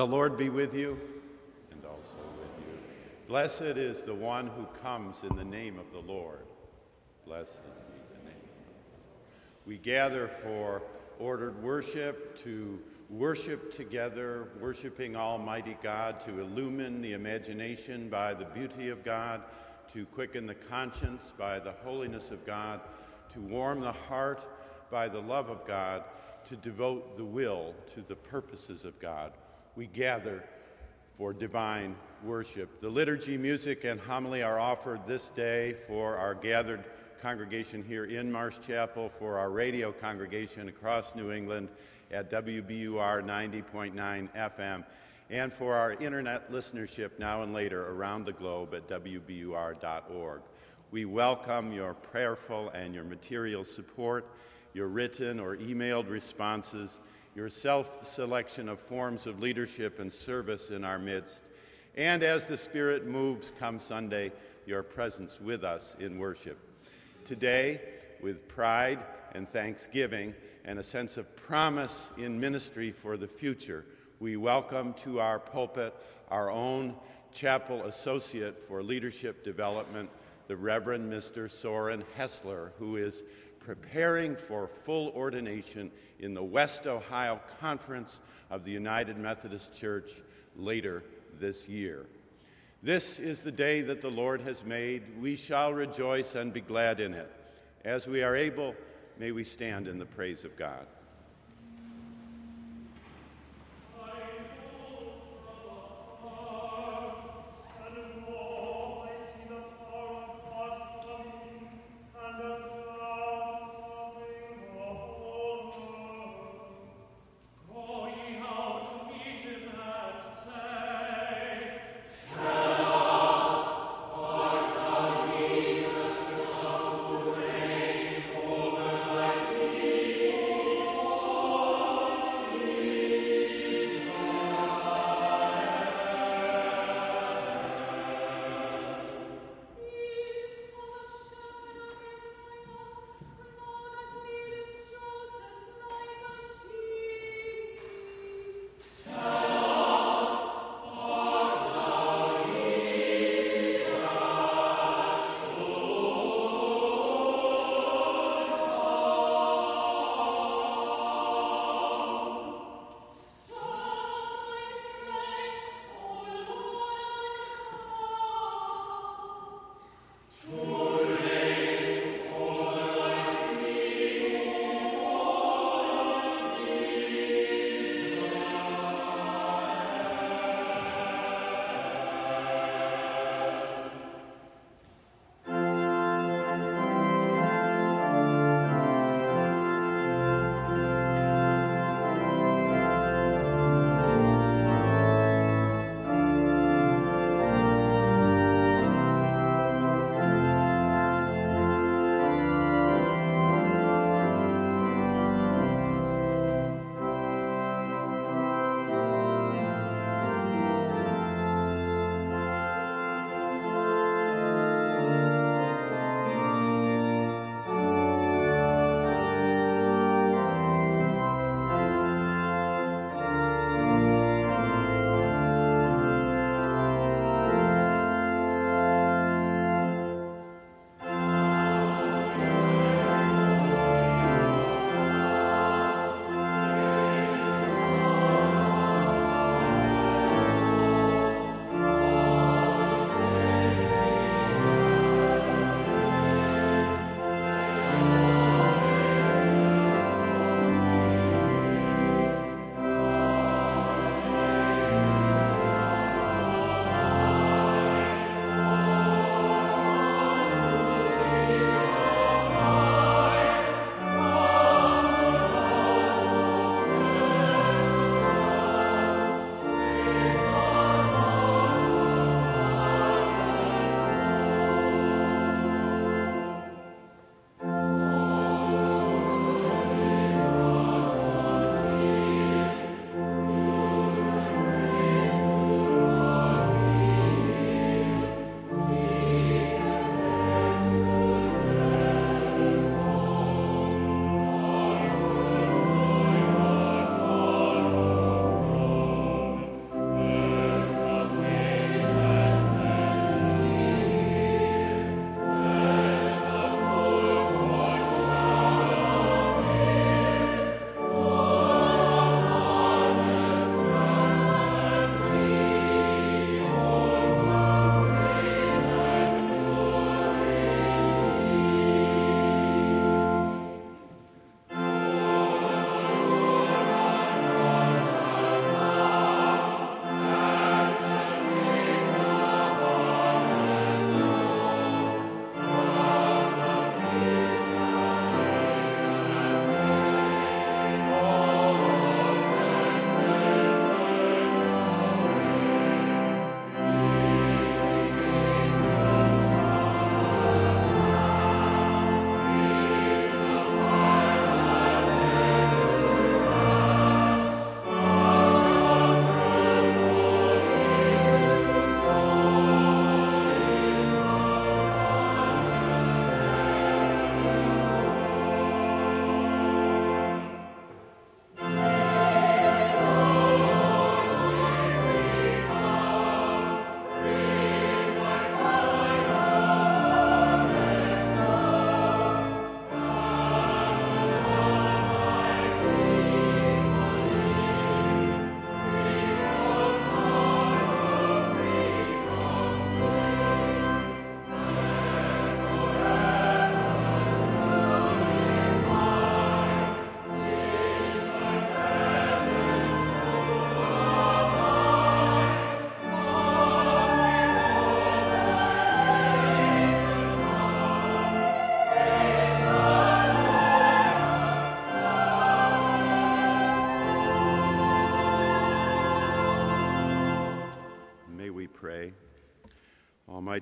The Lord be with you and also with you. Blessed is the one who comes in the name of the Lord. Blessed be the name. We gather for ordered worship to worship together, worshiping Almighty God, to illumine the imagination by the beauty of God, to quicken the conscience by the holiness of God, to warm the heart by the love of God, to devote the will to the purposes of God. We gather for divine worship. The liturgy, music, and homily are offered this day for our gathered congregation here in Marsh Chapel, for our radio congregation across New England at WBUR 90.9 FM, and for our internet listenership now and later around the globe at WBUR.org. We welcome your prayerful and your material support, your written or emailed responses, your self selection of forms of leadership and service in our midst, and as the Spirit moves come Sunday, your presence with us in worship. Today, with pride and thanksgiving and a sense of promise in ministry for the future, we welcome to our pulpit our own chapel associate for leadership development, the Reverend Mr. Soren Hessler, who is preparing for full ordination in the West Ohio Conference of the United Methodist Church later this year. This is the day that the Lord has made. We shall rejoice and be glad in it. As we are able, may we stand in the praise of God.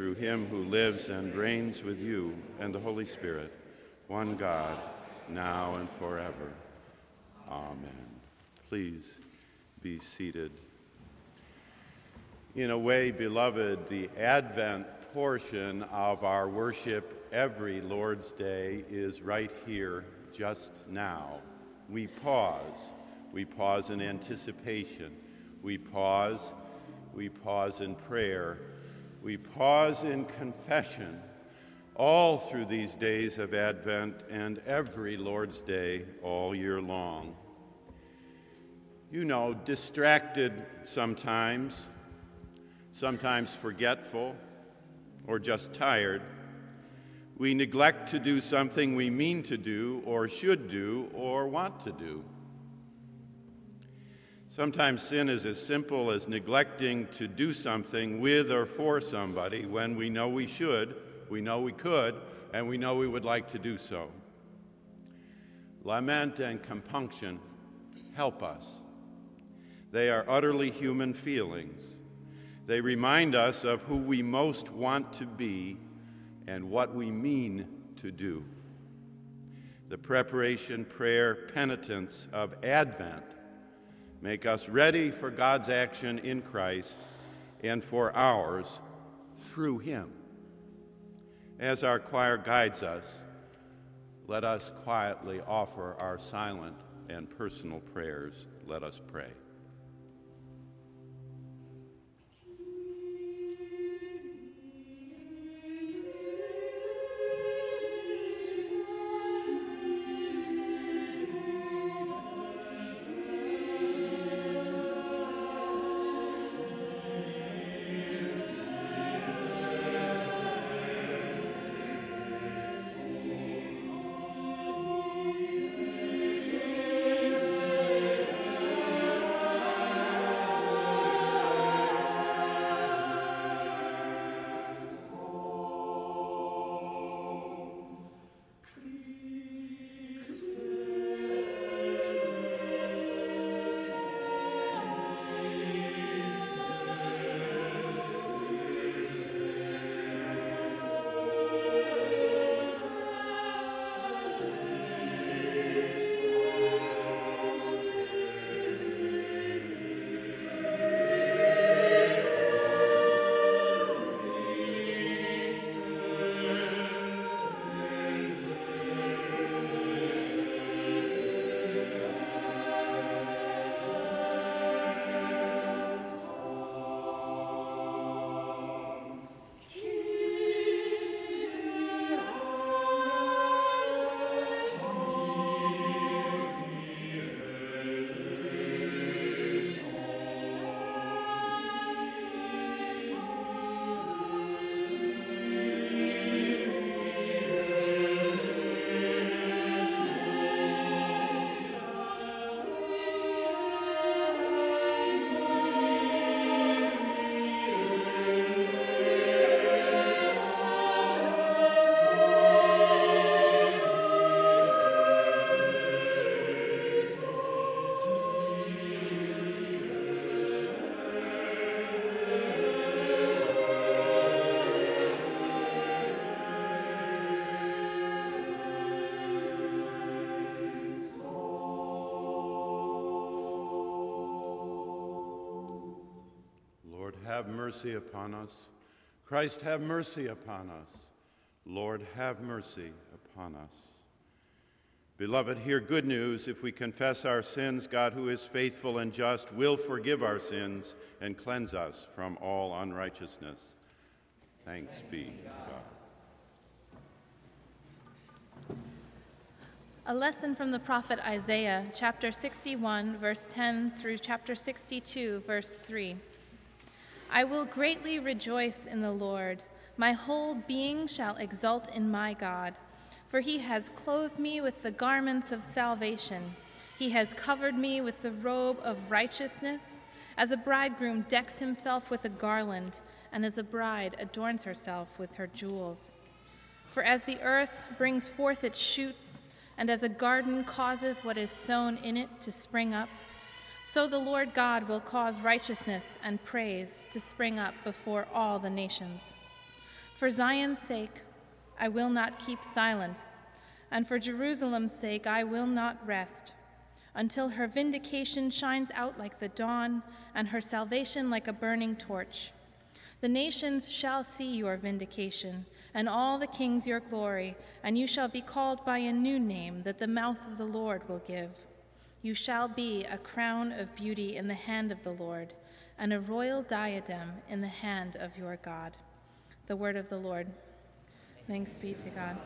through him who lives and reigns with you and the Holy Spirit, one God, now and forever. Amen. Please be seated. In a way, beloved, the Advent portion of our worship every Lord's Day is right here, just now. We pause. We pause in anticipation. We pause. We pause in prayer. We pause in confession. All through these days of Advent and every Lord's Day all year long. You know, distracted sometimes sometimes forgetful, or just tired. We neglect to do something we mean to do, or should do, or want to do. Sometimes sin is as simple as neglecting to do something with or for somebody when we know we should, we know we could, and we know we would like to do so. Lament and compunction help us. They are utterly human feelings. They remind us of who we most want to be and what we mean to do. The preparation, prayer, penitence of Advent make us ready for God's action in Christ and for ours through Him. As our choir guides us, let us quietly offer our silent and personal prayers. Let us pray. Mercy upon us. Christ, have mercy upon us. Lord, have mercy upon us. Beloved, hear good news. If we confess our sins, God, who is faithful and just, will forgive our sins and cleanse us from all unrighteousness. Thanks be to God. A lesson from the prophet Isaiah, chapter 61, verse 10 through chapter 62, verse 3. I will greatly rejoice in the Lord. My whole being shall exult in my God, for he has clothed me with the garments of salvation. He has covered me with the robe of righteousness, as a bridegroom decks himself with a garland, and as a bride adorns herself with her jewels. For as the earth brings forth its shoots, and as a garden causes what is sown in it to spring up, so the Lord God will cause righteousness and praise to spring up before all the nations. For Zion's sake, I will not keep silent, and for Jerusalem's sake, I will not rest, until her vindication shines out like the dawn, and her salvation like a burning torch. The nations shall see your vindication, and all the kings your glory, and you shall be called by a new name that the mouth of the Lord will give. You shall be a crown of beauty in the hand of the Lord, and a royal diadem in the hand of your God. The word of the Lord. Thanks be to God.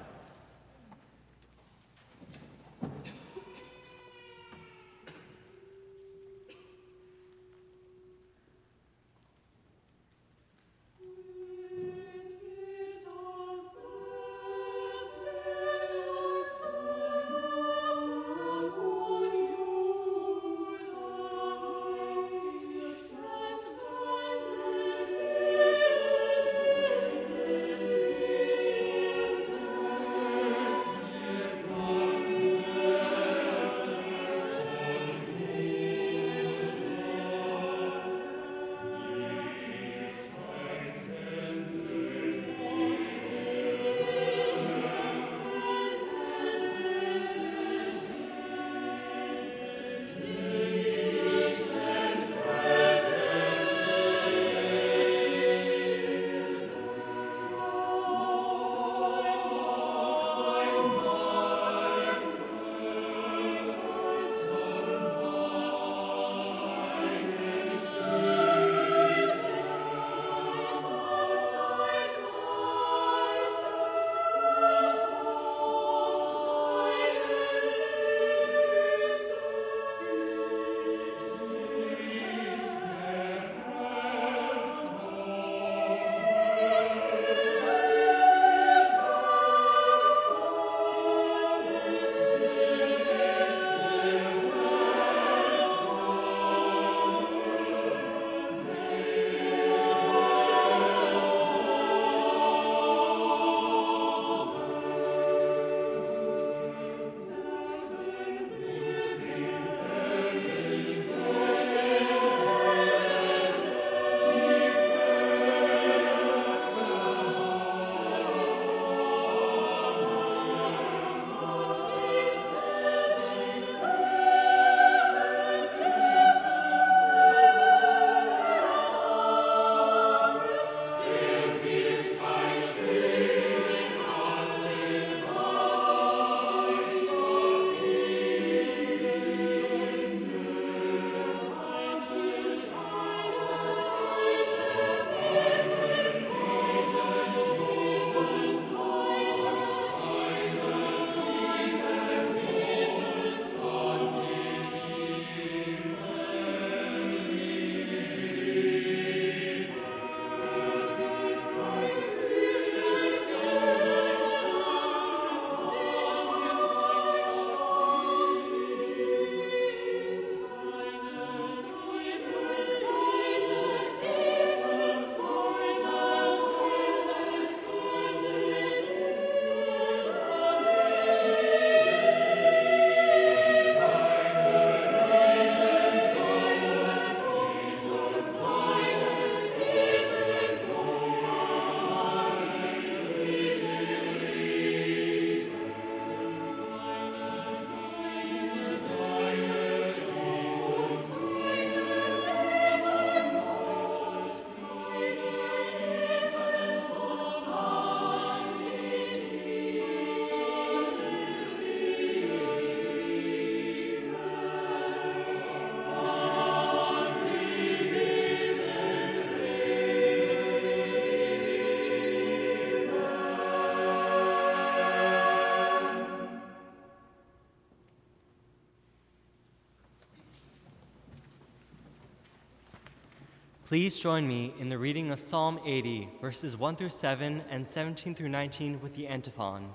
Please join me in the reading of Psalm 80, verses 1 through 7 and 17 through 19 with the antiphon.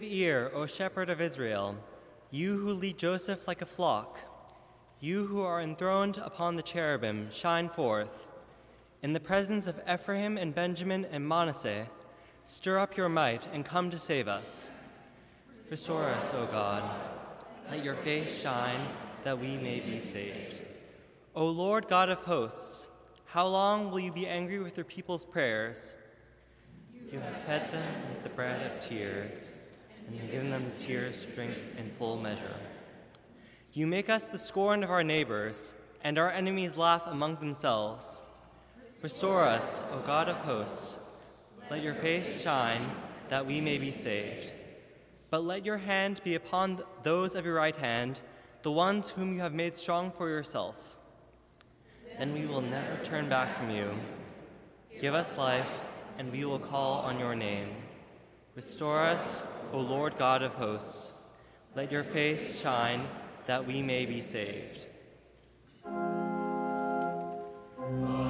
Give ear, O shepherd of Israel, you who lead Joseph like a flock. You who are enthroned upon the cherubim, shine forth. In the presence of Ephraim and Benjamin and Manasseh, stir up your might and come to save us. Restore us, O God. Let your face shine that we may be saved. O Lord God of hosts, how long will you be angry with your people's prayers? You have fed them with the bread of tears and given them tears drink in full measure. You make us the scorn of our neighbors, and our enemies laugh among themselves. Restore us, O God of hosts. Let your face shine, that we may be saved. But let your hand be upon those of your right hand, the ones whom you have made strong for yourself. Then we will never turn back from you. Give us life, and we will call on your name. Restore us, O Lord God of hosts. Let your face shine that we may be saved. Please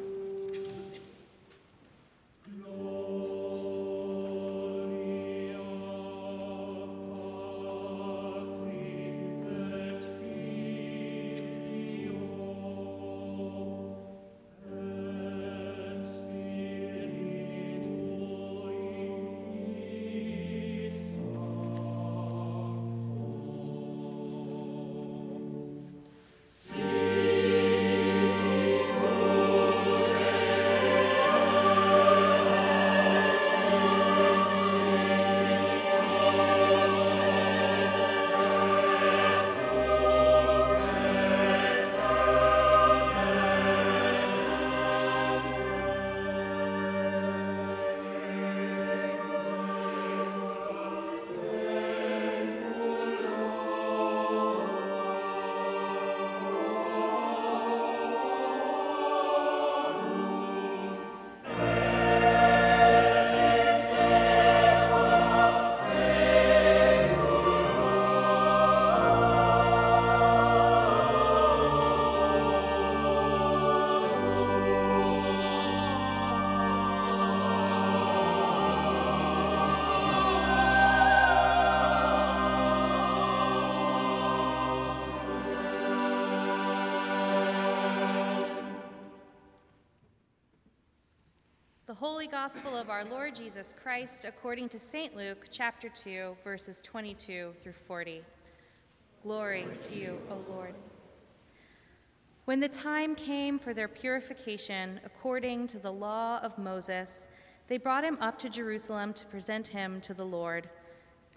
Holy Gospel of our Lord Jesus Christ according to St. Luke, chapter 2, verses 22 through 40. Glory to you, O Lord. When the time came for their purification according to the law of Moses, they brought him up to Jerusalem to present him to the Lord.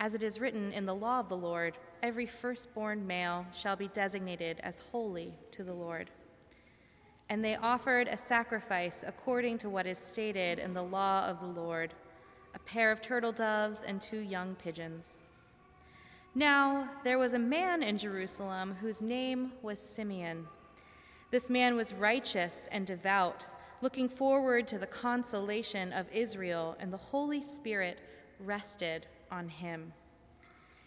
As it is written in the law of the Lord, every firstborn male shall be designated as holy to the Lord. And they offered a sacrifice according to what is stated in the law of the Lord a pair of turtle doves and two young pigeons. Now, there was a man in Jerusalem whose name was Simeon. This man was righteous and devout, looking forward to the consolation of Israel, and the Holy Spirit rested on him.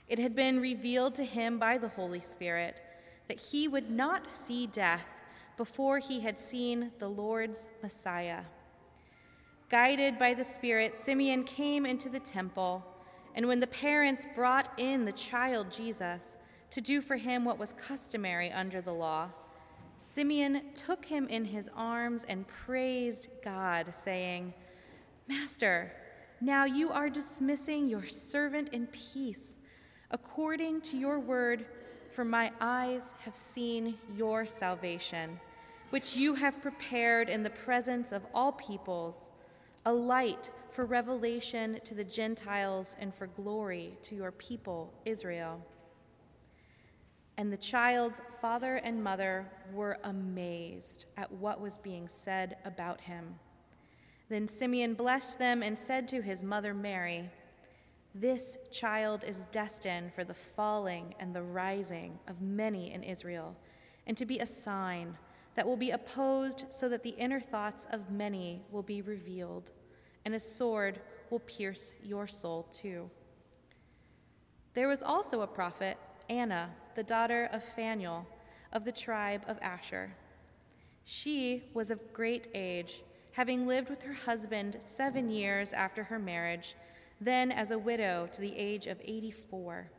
It had been revealed to him by the Holy Spirit that he would not see death before he had seen the Lord's Messiah. Guided by the Spirit, Simeon came into the temple, and when the parents brought in the child Jesus to do for him what was customary under the law, Simeon took him in his arms and praised God, saying, Master, now you are dismissing your servant in peace, according to your word, for my eyes have seen your salvation, which you have prepared in the presence of all peoples, a light for revelation to the Gentiles and for glory to your people, Israel. And the child's father and mother were amazed at what was being said about him. Then Simeon blessed them and said to his mother Mary, This child is destined for the falling and the rising of many in Israel, and to be a sign that will be opposed so that the inner thoughts of many will be revealed, and a sword will pierce your soul too. There was also a prophet, Anna, the daughter of Phanuel, of the tribe of Asher. She was of great age having lived with her husband seven years after her marriage, then as a widow to the age of 84.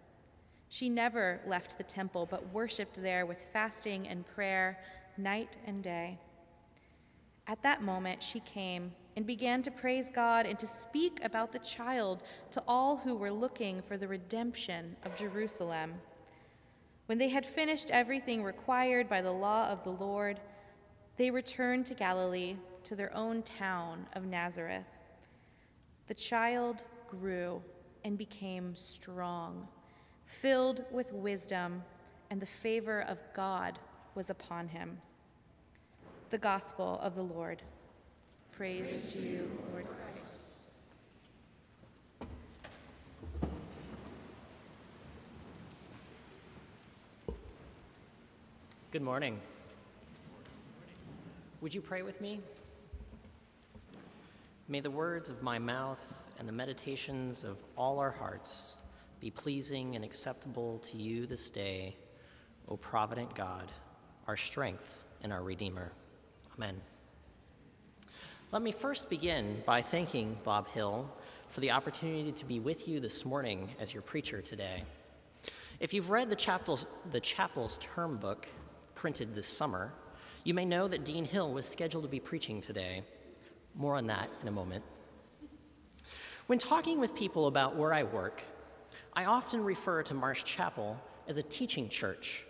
She never left the temple, but worshiped there with fasting and prayer night and day. At that moment, she came and began to praise God and to speak about the child to all who were looking for the redemption of Jerusalem. When they had finished everything required by the law of the Lord, they returned to Galilee to their own town of Nazareth. The child grew and became strong, filled with wisdom, and the favor of God was upon him. The Gospel of the Lord. Praise, Praise to you, Lord Christ. Good morning. Would you pray with me? May the words of my mouth and the meditations of all our hearts be pleasing and acceptable to you this day, O provident God, our strength and our Redeemer. Amen. Let me first begin by thanking Bob Hill for the opportunity to be with you this morning as your preacher today. If you've read the chapel's, the chapel's term book printed this summer, you may know that Dean Hill was scheduled to be preaching today. More on that in a moment. When talking with people about where I work, I often refer to Marsh Chapel as a teaching church,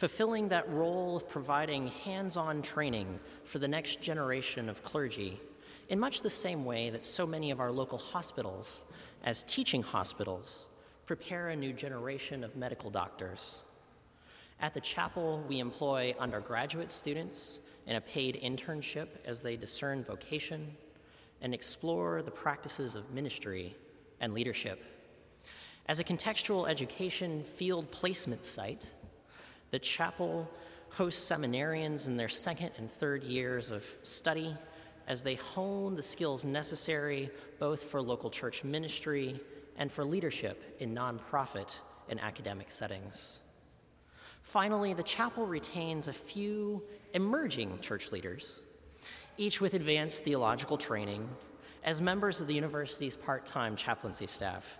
fulfilling that role of providing hands on training for the next generation of clergy in much the same way that so many of our local hospitals, as teaching hospitals, prepare a new generation of medical doctors. At the chapel, we employ undergraduate students in a paid internship as they discern vocation and explore the practices of ministry and leadership. As a contextual education field placement site, the chapel hosts seminarians in their second and third years of study as they hone the skills necessary both for local church ministry and for leadership in nonprofit and academic settings. Finally, the chapel retains a few emerging church leaders, each with advanced theological training, as members of the university's part time chaplaincy staff,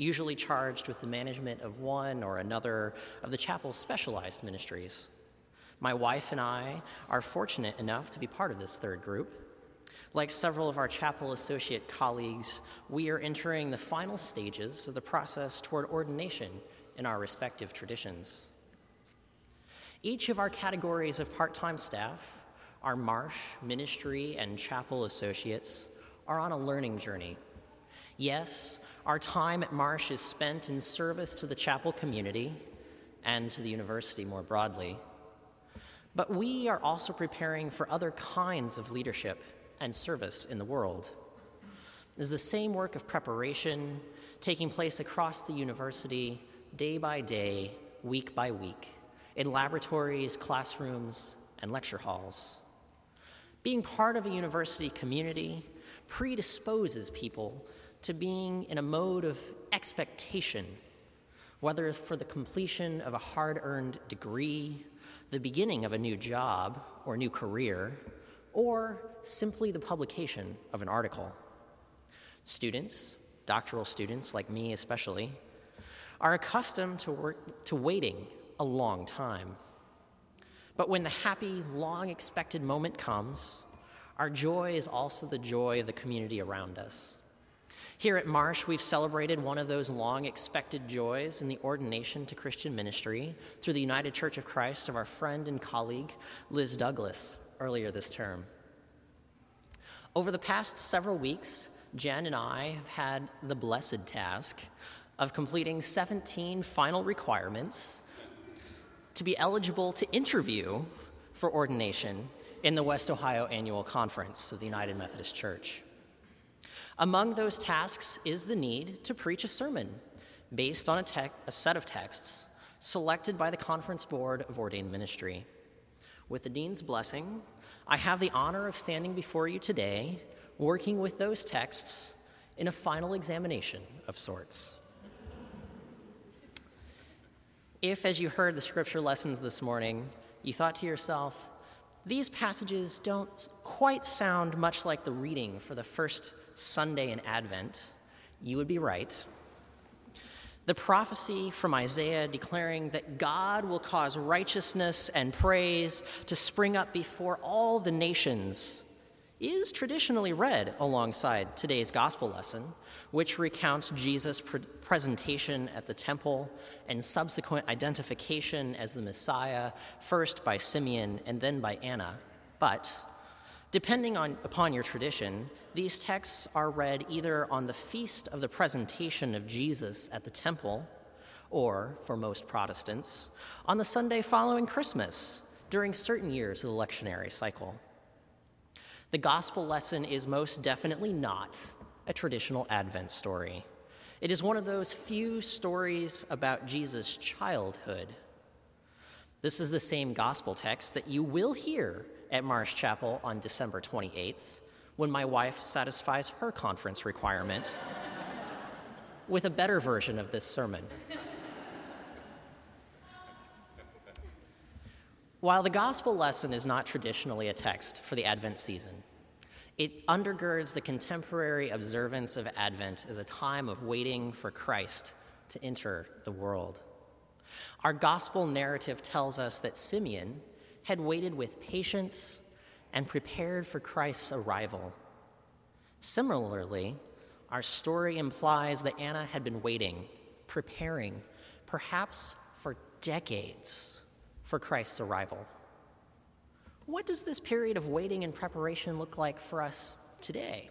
usually charged with the management of one or another of the chapel's specialized ministries. My wife and I are fortunate enough to be part of this third group. Like several of our chapel associate colleagues, we are entering the final stages of the process toward ordination in our respective traditions. Each of our categories of part time staff, our Marsh, ministry, and chapel associates, are on a learning journey. Yes, our time at Marsh is spent in service to the chapel community and to the university more broadly. But we are also preparing for other kinds of leadership and service in the world. There's the same work of preparation taking place across the university day by day, week by week in laboratories, classrooms, and lecture halls. Being part of a university community predisposes people to being in a mode of expectation, whether for the completion of a hard earned degree, the beginning of a new job or new career, or simply the publication of an article. Students, doctoral students like me especially, are accustomed to, work, to waiting a long time. But when the happy, long expected moment comes, our joy is also the joy of the community around us. Here at Marsh, we've celebrated one of those long expected joys in the ordination to Christian ministry through the United Church of Christ of our friend and colleague Liz Douglas earlier this term. Over the past several weeks, Jen and I have had the blessed task of completing 17 final requirements to be eligible to interview for ordination in the West Ohio Annual Conference of the United Methodist Church. Among those tasks is the need to preach a sermon based on a, te- a, set of texts selected by the Conference Board of Ordained Ministry. With the Dean's blessing, I have the honor of standing before you today, working with those texts in a final examination of sorts. If, as you heard the scripture lessons this morning, you thought to yourself, these passages don't quite sound much like the reading for the first Sunday in Advent, you would be right. The prophecy from Isaiah declaring that God will cause righteousness and praise to spring up before all the nations is traditionally read alongside today's gospel lesson, which recounts Jesus' pre- presentation at the temple and subsequent identification as the Messiah, first by Simeon and then by Anna. But Depending on, upon your tradition, these texts are read either on the feast of the presentation of Jesus at the temple, or, for most Protestants, on the Sunday following Christmas during certain years of the lectionary cycle. The gospel lesson is most definitely not a traditional Advent story. It is one of those few stories about Jesus' childhood. This is the same gospel text that you will hear at Marsh Chapel on December 28th when my wife satisfies her conference requirement with a better version of this sermon. While the gospel lesson is not traditionally a text for the Advent season, it undergirds the contemporary observance of Advent as a time of waiting for Christ to enter the world. Our gospel narrative tells us that Simeon had waited with patience and prepared for Christ's arrival. Similarly, our story implies that Anna had been waiting, preparing, perhaps for decades, for Christ's arrival. What does this period of waiting and preparation look like for us today?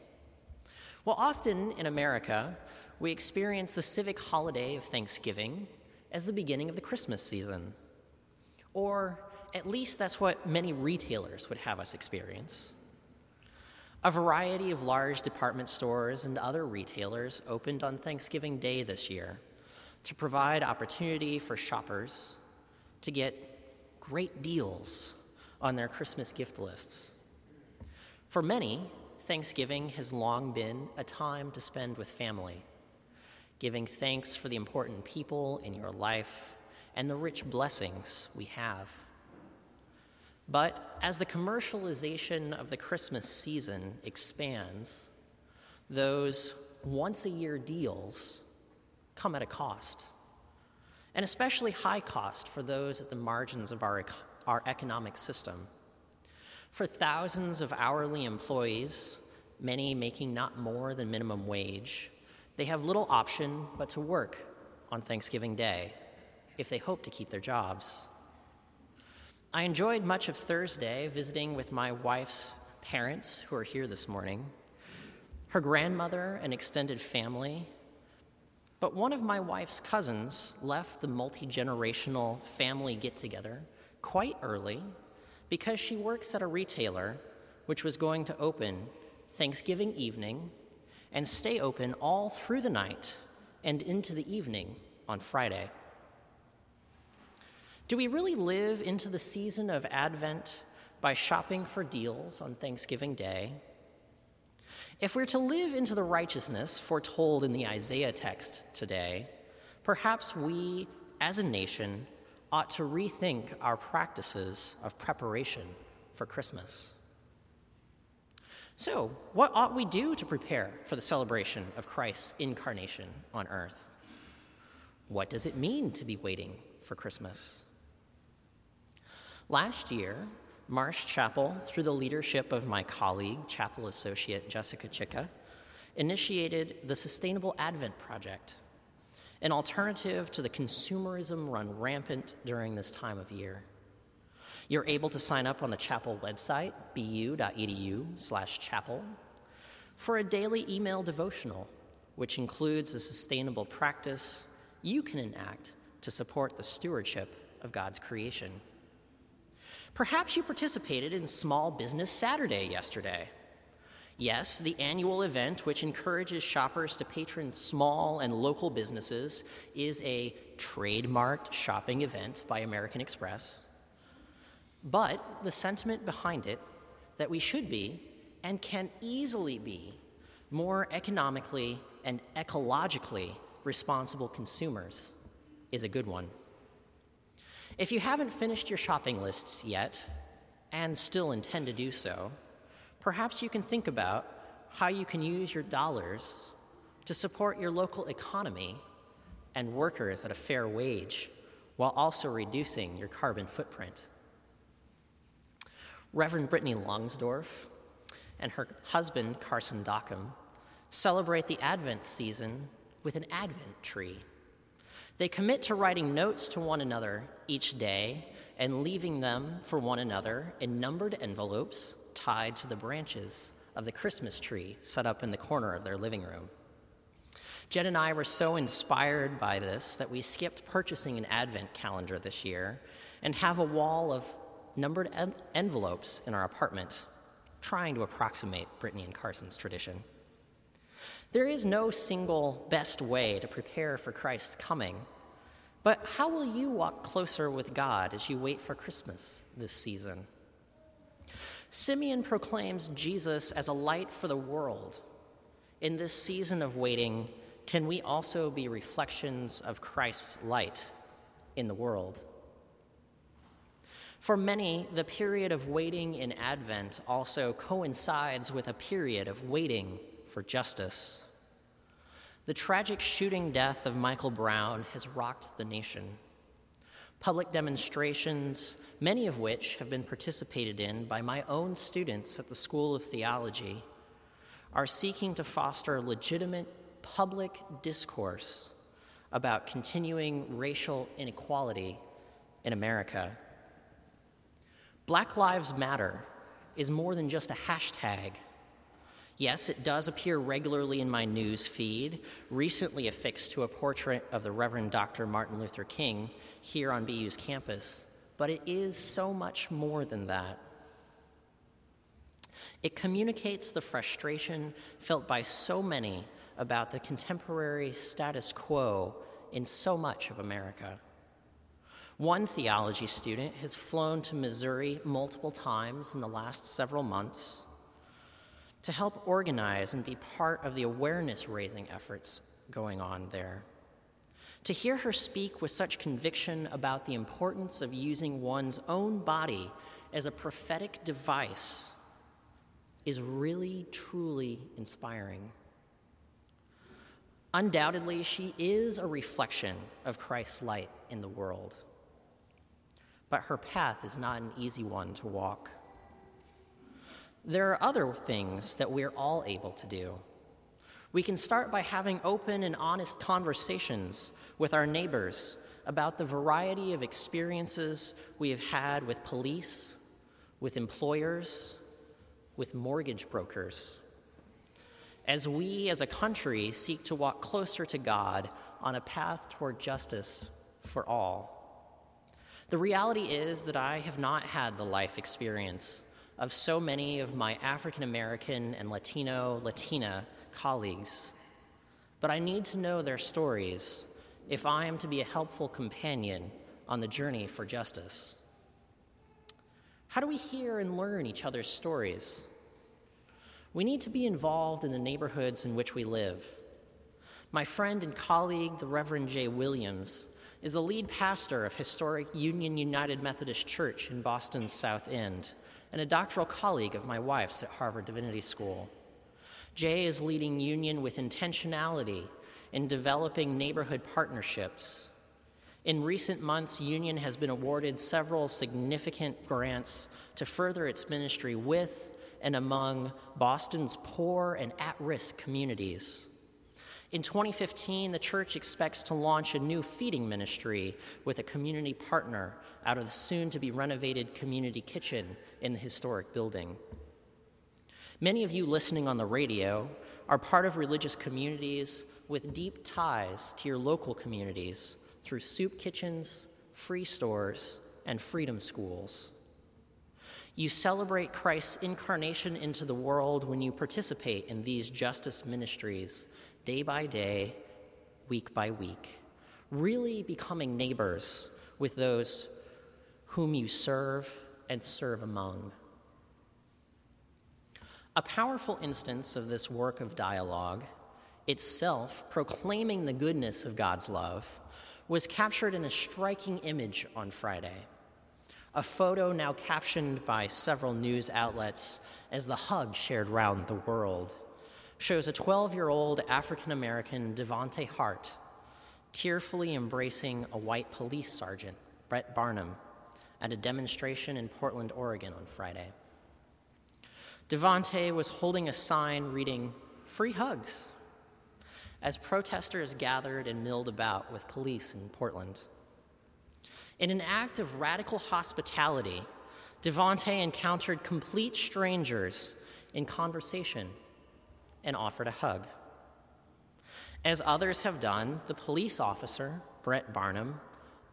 Well, often in America, we experience the civic holiday of Thanksgiving as the beginning of the Christmas season, or at least that's what many retailers would have us experience. A variety of large department stores and other retailers opened on Thanksgiving Day this year to provide opportunity for shoppers to get great deals on their Christmas gift lists. For many, Thanksgiving has long been a time to spend with family, giving thanks for the important people in your life and the rich blessings we have. But as the commercialization of the Christmas season expands, those once a year deals come at a cost, an especially high cost for those at the margins of our, our economic system. For thousands of hourly employees, many making not more than minimum wage, they have little option but to work on Thanksgiving Day if they hope to keep their jobs. I enjoyed much of Thursday visiting with my wife's parents, who are here this morning, her grandmother and extended family. But one of my wife's cousins left the multi generational family get together quite early because she works at a retailer which was going to open Thanksgiving evening and stay open all through the night and into the evening on Friday. Do we really live into the season of Advent by shopping for deals on Thanksgiving Day? If we're to live into the righteousness foretold in the Isaiah text today, perhaps we as a nation ought to rethink our practices of preparation for Christmas. So, what ought we do to prepare for the celebration of Christ's incarnation on earth? What does it mean to be waiting for Christmas? Last year, Marsh Chapel, through the leadership of my colleague, chapel associate Jessica Chicka, initiated the Sustainable Advent Project, an alternative to the consumerism run rampant during this time of year. You're able to sign up on the chapel website, bu.edu/chapel, for a daily email devotional, which includes a sustainable practice you can enact to support the stewardship of God's creation. Perhaps you participated in Small Business Saturday yesterday. Yes, the annual event, which encourages shoppers to patron small and local businesses, is a trademarked shopping event by American Express. But the sentiment behind it that we should be and can easily be more economically and ecologically responsible consumers is a good one. If you haven't finished your shopping lists yet, and still intend to do so, perhaps you can think about how you can use your dollars to support your local economy and workers at a fair wage while also reducing your carbon footprint. Reverend Brittany Longsdorf and her husband, Carson Dockham, celebrate the Advent season with an Advent tree. They commit to writing notes to one another each day and leaving them for one another in numbered envelopes tied to the branches of the Christmas tree set up in the corner of their living room. Jen and I were so inspired by this that we skipped purchasing an advent calendar this year and have a wall of numbered en- envelopes in our apartment, trying to approximate Brittany and Carson's tradition. There is no single best way to prepare for Christ's coming, but how will you walk closer with God as you wait for Christmas this season? Simeon proclaims Jesus as a light for the world. In this season of waiting, can we also be reflections of Christ's light in the world? For many, the period of waiting in Advent also coincides with a period of waiting for justice. The tragic shooting death of Michael Brown has rocked the nation. Public demonstrations, many of which have been participated in by my own students at the School of Theology, are seeking to foster legitimate public discourse about continuing racial inequality in America. Black Lives Matter is more than just a hashtag Yes, it does appear regularly in my news feed, recently affixed to a portrait of the Reverend Dr. Martin Luther King here on BU's campus, but it is so much more than that. It communicates the frustration felt by so many about the contemporary status quo in so much of America. One theology student has flown to Missouri multiple times in the last several months to help organize and be part of the awareness raising efforts going on there. To hear her speak with such conviction about the importance of using one's own body as a prophetic device is really, truly inspiring. Undoubtedly, she is a reflection of Christ's light in the world. But her path is not an easy one to walk. There are other things that we're all able to do. We can start by having open and honest conversations with our neighbors about the variety of experiences we have had with police, with employers, with mortgage brokers. As we as a country seek to walk closer to God on a path toward justice for all. The reality is that I have not had the life experience of so many of my African American and Latino, Latina colleagues, but I need to know their stories if I am to be a helpful companion on the journey for justice. How do we hear and learn each other's stories? We need to be involved in the neighborhoods in which we live. My friend and colleague, the Reverend Jay Williams, is the lead pastor of historic Union United Methodist Church in Boston's South End and a doctoral colleague of my wife's at Harvard Divinity School. Jay is leading Union with intentionality in developing neighborhood partnerships. In recent months, Union has been awarded several significant grants to further its ministry with and among Boston's poor and at risk communities. In 2015, the church expects to launch a new feeding ministry with a community partner out of the soon to be renovated community kitchen in the historic building. Many of you listening on the radio are part of religious communities with deep ties to your local communities through soup kitchens, free stores, and freedom schools. You celebrate Christ's incarnation into the world when you participate in these justice ministries day by day, week by week, really becoming neighbors with those whom you serve and serve among. A powerful instance of this work of dialogue, itself proclaiming the goodness of God's love, was captured in a striking image on Friday. A photo now captioned by several news outlets as the hug shared round the world shows a 12 year old African American Devonte Hart tearfully embracing a white police sergeant, Brett Barnum, at a demonstration in Portland, Oregon on Friday. Devonte was holding a sign reading, Free Hugs, as protesters gathered and milled about with police in Portland. In an act of radical hospitality, Devonte encountered complete strangers in conversation and offered a hug. As others have done, the police officer, Brett Barnum,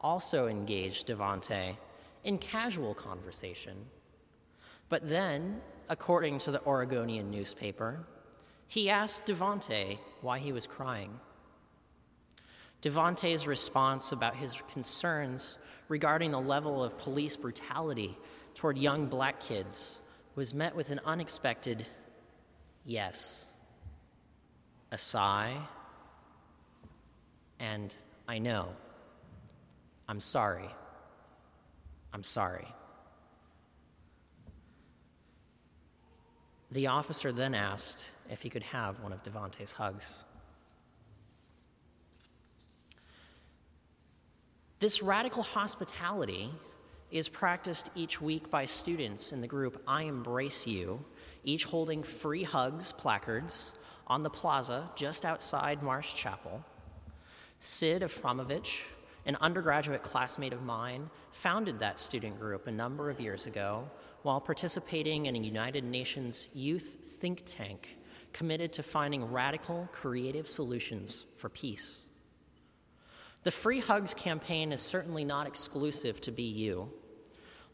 also engaged Devonte in casual conversation. But then, according to the Oregonian newspaper, he asked Devonte why he was crying. Devonte's response about his concerns regarding the level of police brutality toward young black kids was met with an unexpected yes a sigh, and I know. I'm sorry. I'm sorry. The officer then asked if he could have one of Devonte's hugs. This radical hospitality is practiced each week by students in the group I Embrace You, each holding free hugs placards on the plaza just outside Marsh Chapel, Sid Efromovich, an undergraduate classmate of mine, founded that student group a number of years ago while participating in a United Nations youth think tank committed to finding radical, creative solutions for peace. The Free Hugs campaign is certainly not exclusive to BU.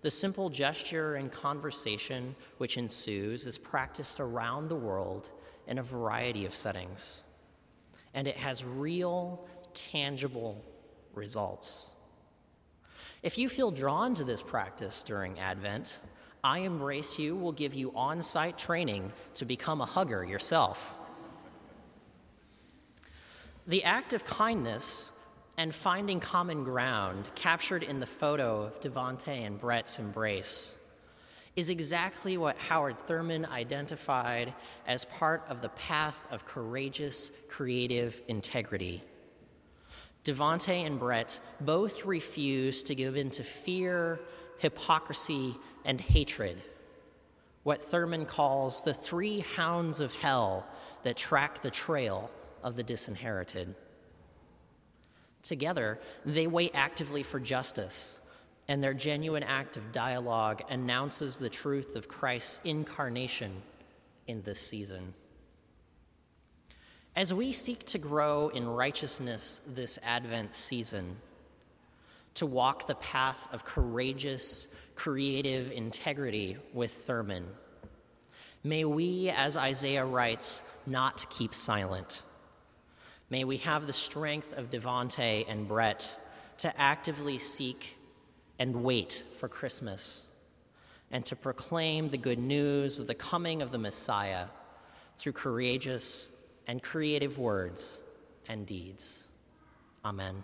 The simple gesture and conversation which ensues is practiced around the world in a variety of settings. And it has real, tangible results. If you feel drawn to this practice during Advent, I Embrace You will give you on site training to become a hugger yourself. The act of kindness and finding common ground captured in the photo of Devonte and Brett's embrace is exactly what Howard Thurman identified as part of the path of courageous, creative integrity. Devonte and Brett both refused to give in to fear, hypocrisy, and hatred, what Thurman calls the three hounds of hell that track the trail of the disinherited. Together, they wait actively for justice and their genuine act of dialogue announces the truth of Christ's incarnation in this season. As we seek to grow in righteousness this Advent season, to walk the path of courageous, creative integrity with Thurman, may we, as Isaiah writes, not keep silent. May we have the strength of Devonte and Brett to actively seek and wait for Christmas and to proclaim the good news of the coming of the Messiah through courageous and creative words and deeds. Amen.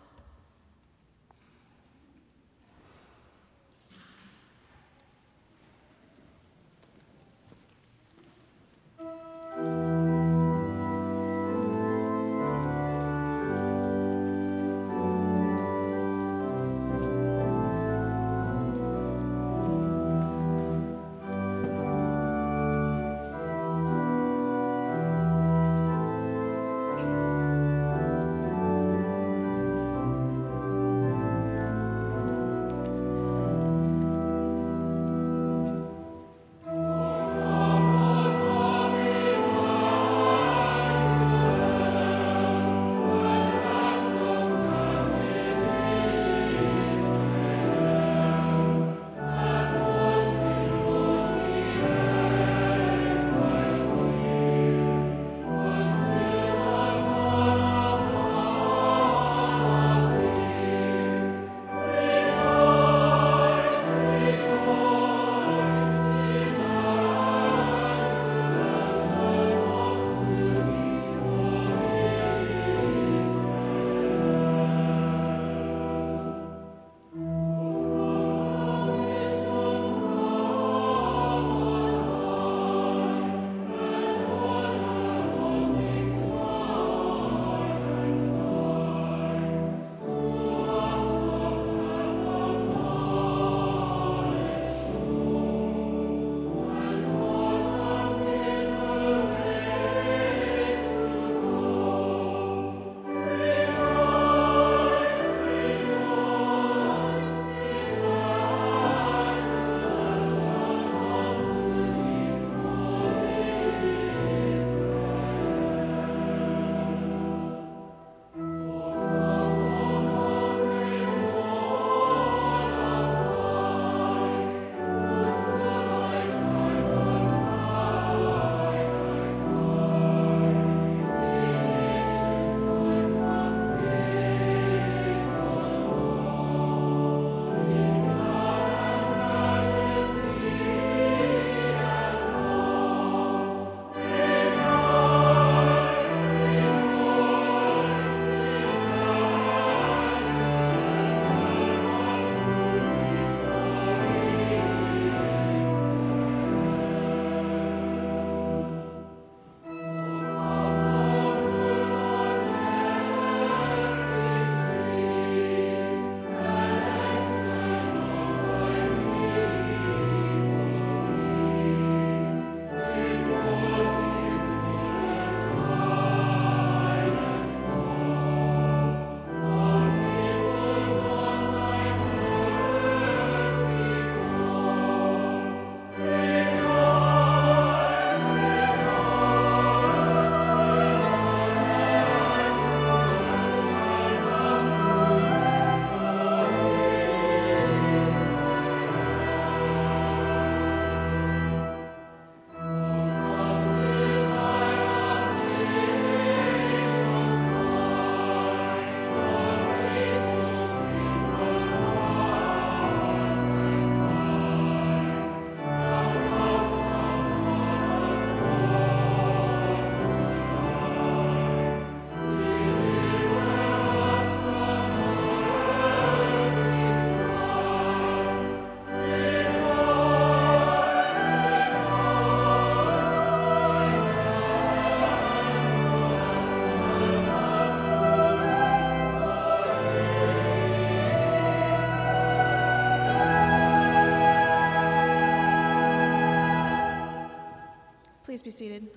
Be seated.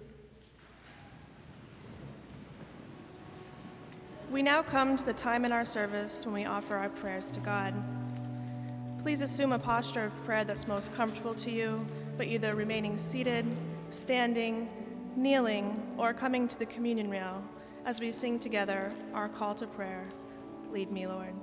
We now come to the time in our service when we offer our prayers to God. Please assume a posture of prayer that's most comfortable to you, but either remaining seated, standing, kneeling, or coming to the communion rail as we sing together our call to prayer Lead me, Lord.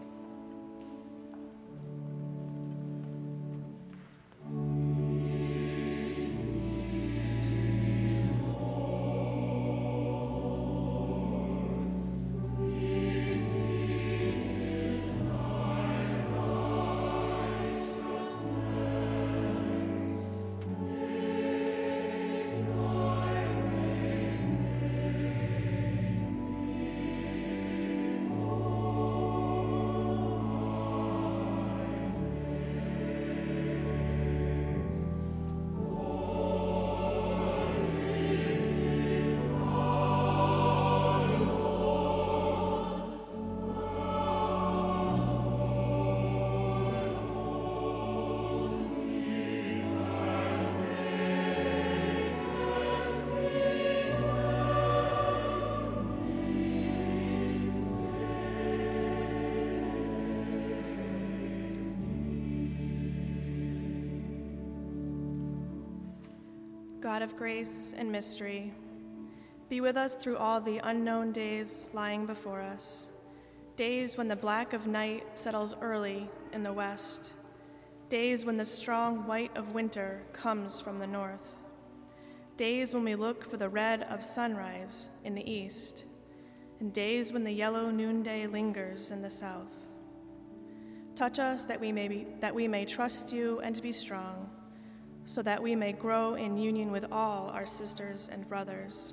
God of grace and mystery, be with us through all the unknown days lying before us, days when the black of night settles early in the west, days when the strong white of winter comes from the north, days when we look for the red of sunrise in the east, and days when the yellow noonday lingers in the south. Touch us that we may, be, that we may trust you and be strong so that we may grow in union with all our sisters and brothers,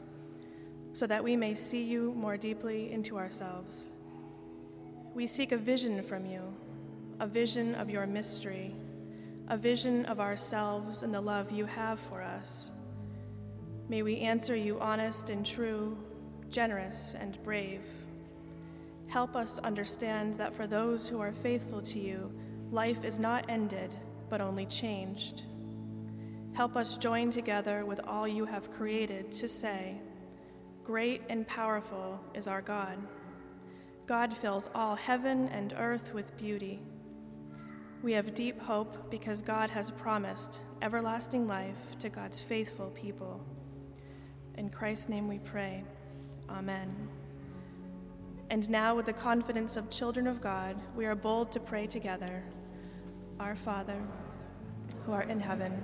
so that we may see you more deeply into ourselves. We seek a vision from you, a vision of your mystery, a vision of ourselves and the love you have for us. May we answer you honest and true, generous and brave. Help us understand that for those who are faithful to you, life is not ended, but only changed. Help us join together with all you have created to say, Great and powerful is our God. God fills all heaven and earth with beauty. We have deep hope because God has promised everlasting life to God's faithful people. In Christ's name we pray. Amen. And now, with the confidence of children of God, we are bold to pray together Our Father, who art in heaven,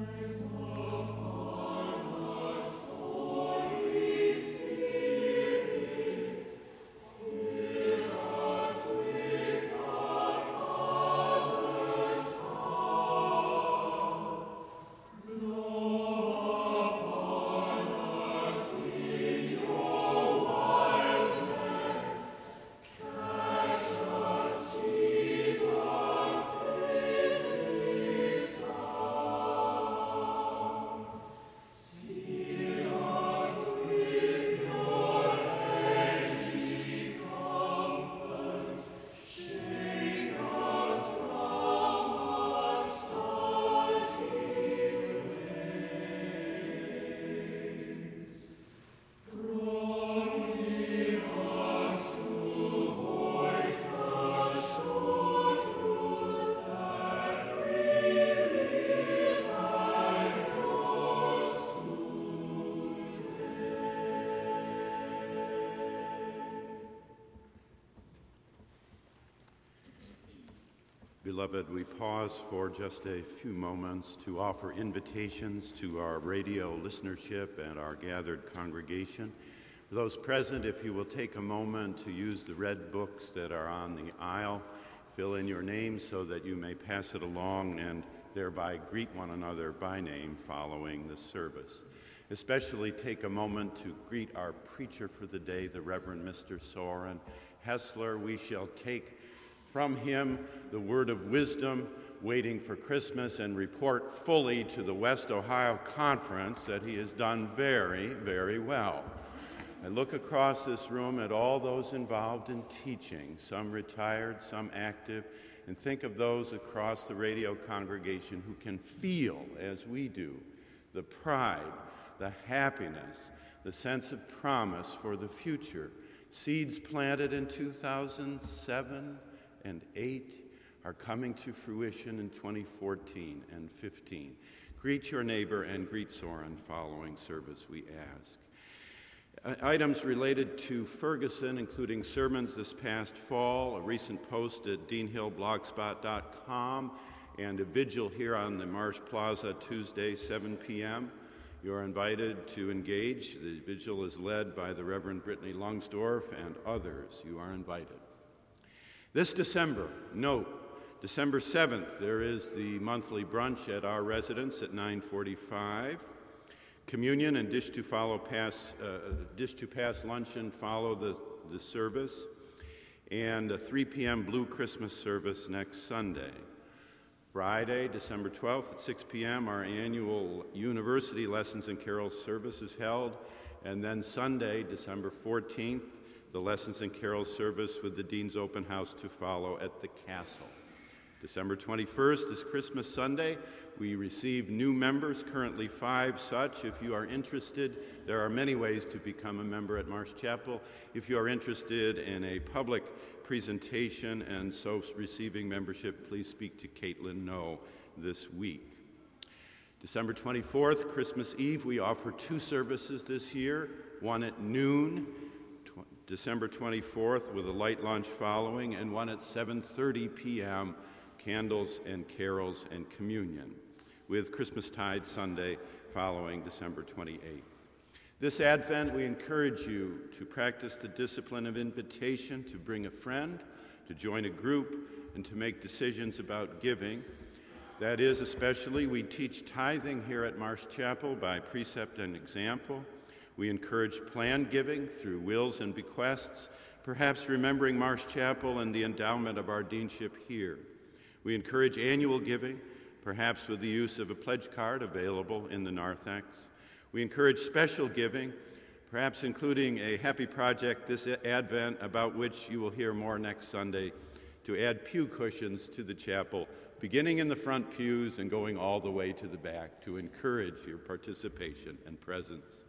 my soul. Beloved, we pause for just a few moments to offer invitations to our radio listenership and our gathered congregation. For those present, if you will take a moment to use the red books that are on the aisle, fill in your name so that you may pass it along and thereby greet one another by name following the service. Especially take a moment to greet our preacher for the day, the Reverend Mr. Soren Hessler. We shall take from him the word of wisdom, waiting for Christmas, and report fully to the West Ohio Conference that he has done very, very well. I look across this room at all those involved in teaching, some retired, some active, and think of those across the radio congregation who can feel, as we do, the pride, the happiness, the sense of promise for the future. Seeds planted in 2007 and 8 are coming to fruition in 2014 and 15. Greet your neighbor and greet Soren following service, we ask. Items related to Ferguson, including sermons this past fall, a recent post at deanhillblogspot.com, and a vigil here on the Marsh Plaza Tuesday, 7 p.m. You're invited to engage. The vigil is led by the Reverend Brittany Longsdorf and others. You are invited. This December, note, December 7th, there is the monthly brunch at our residence at 945. Communion and dish to follow pass, uh, dish to pass luncheon follow the, the service. and a 3 p.m. Blue Christmas service next Sunday. Friday, December 12th at 6 p.m., our annual University Lessons and Carols service is held. And then Sunday, December 14th, the Lessons and Carols service with the Dean's Open House to follow at the Castle. December 21st is Christmas Sunday. We receive new members, currently five such. If you are interested, there are many ways to become a member at Marsh Chapel. If you are interested in a public presentation and so receiving membership, please speak to Caitlin No this week. December 24th, Christmas Eve, we offer two services this year, one at noon, December 24th with a light lunch following, and one at 7:30 p.m., candles and carols and communion, with Christmas Tide Sunday following December 28th. This Advent, we encourage you to practice the discipline of invitation, to bring a friend, to join a group, and to make decisions about giving. That is, especially, we teach tithing here at Marsh Chapel by precept and example. We encourage planned giving through wills and bequests, perhaps remembering Marsh Chapel and the endowment of our deanship here. We encourage annual giving, perhaps with the use of a pledge card available in the narthex. We encourage special giving, perhaps including a happy project this Advent about which you will hear more next Sunday to add pew cushions to the chapel, beginning in the front pews and going all the way to the back to encourage your participation and presence.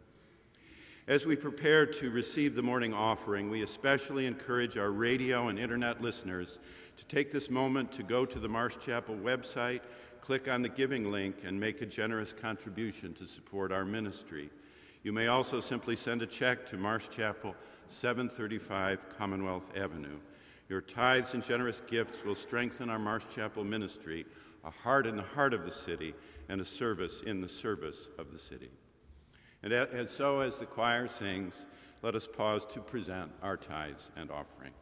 As we prepare to receive the morning offering, we especially encourage our radio and internet listeners to take this moment to go to the Marsh Chapel website click on the giving link and make a generous contribution to support our ministry. You may also simply send a check to Marsh Chapel, 735 Commonwealth Avenue. Your tithes and generous gifts will strengthen our Marsh Chapel ministry, a heart in the heart of the city, and a service in the service of the city. And, and so, as the choir sings, let us pause to present our tithes and offerings.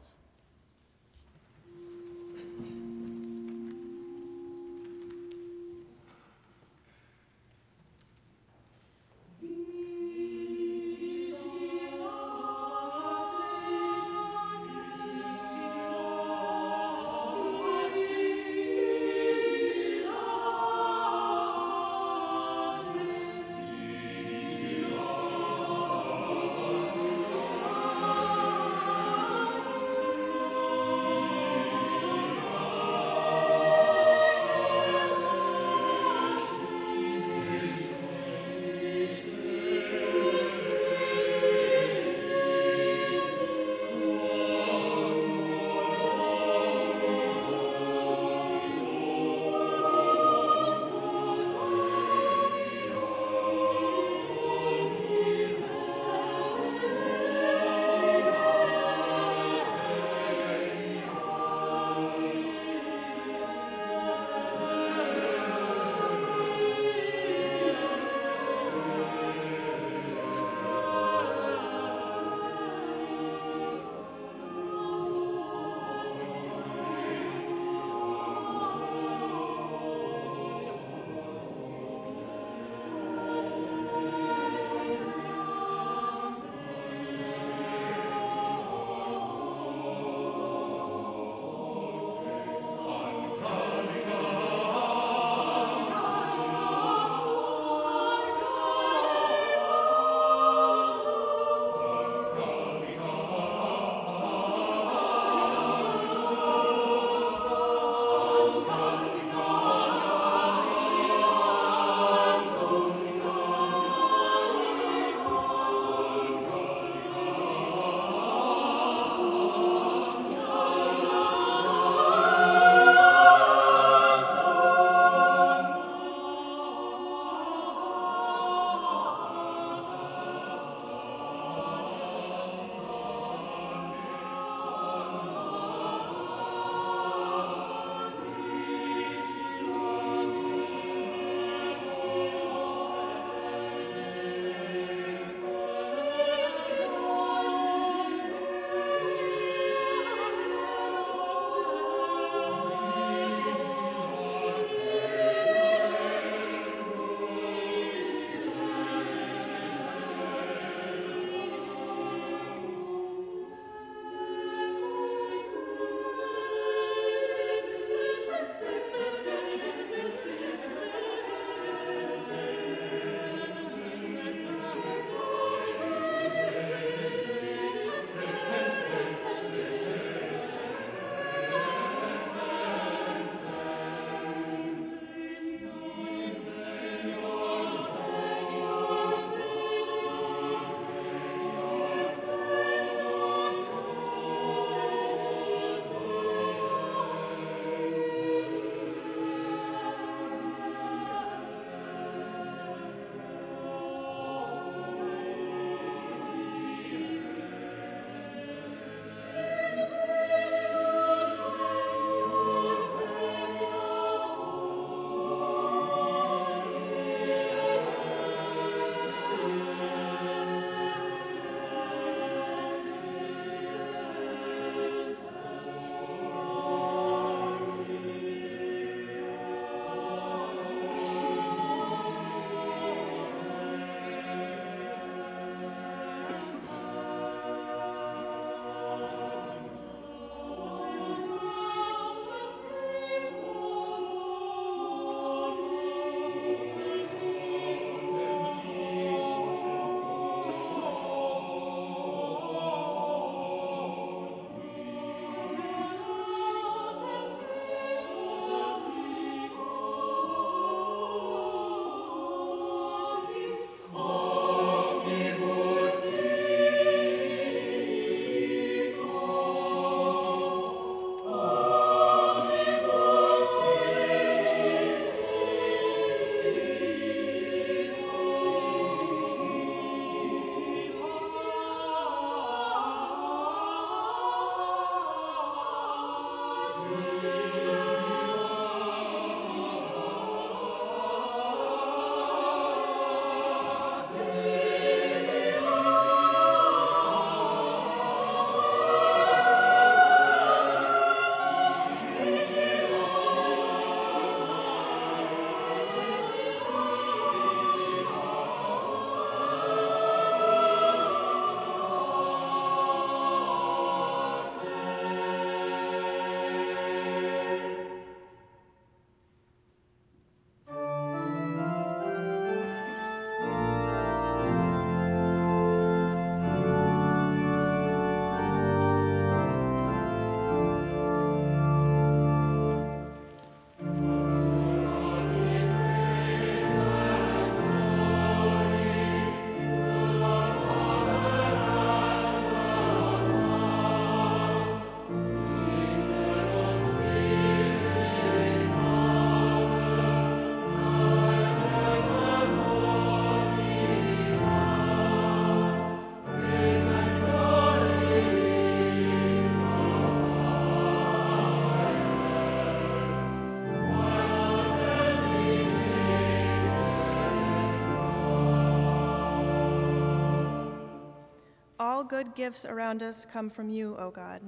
Good gifts around us come from you, O God.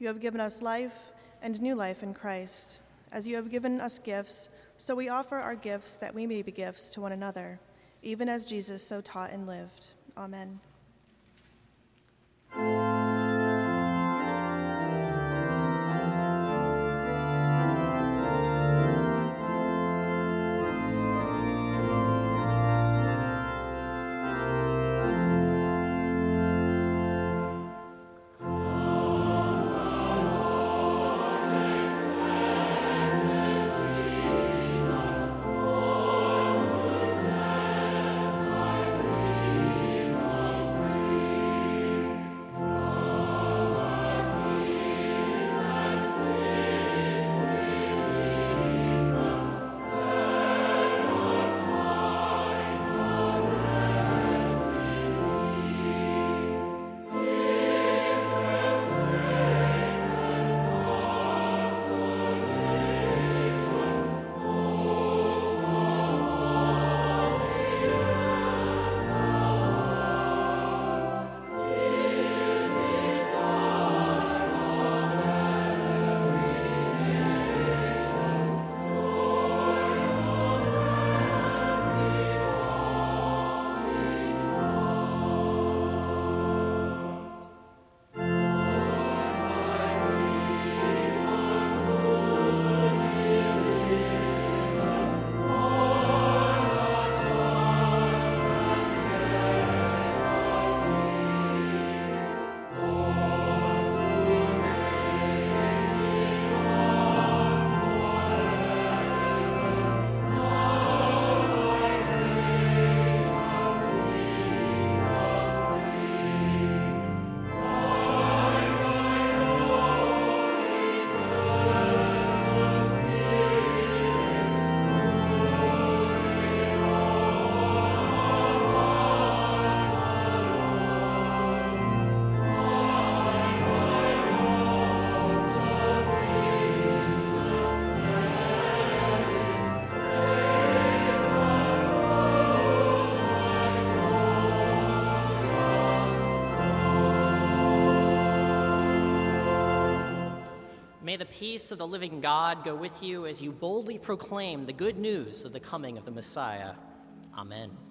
You have given us life and new life in Christ. As you have given us gifts, so we offer our gifts that we may be gifts to one another, even as Jesus so taught and lived. Amen. The peace of the living God go with you as you boldly proclaim the good news of the coming of the Messiah. Amen.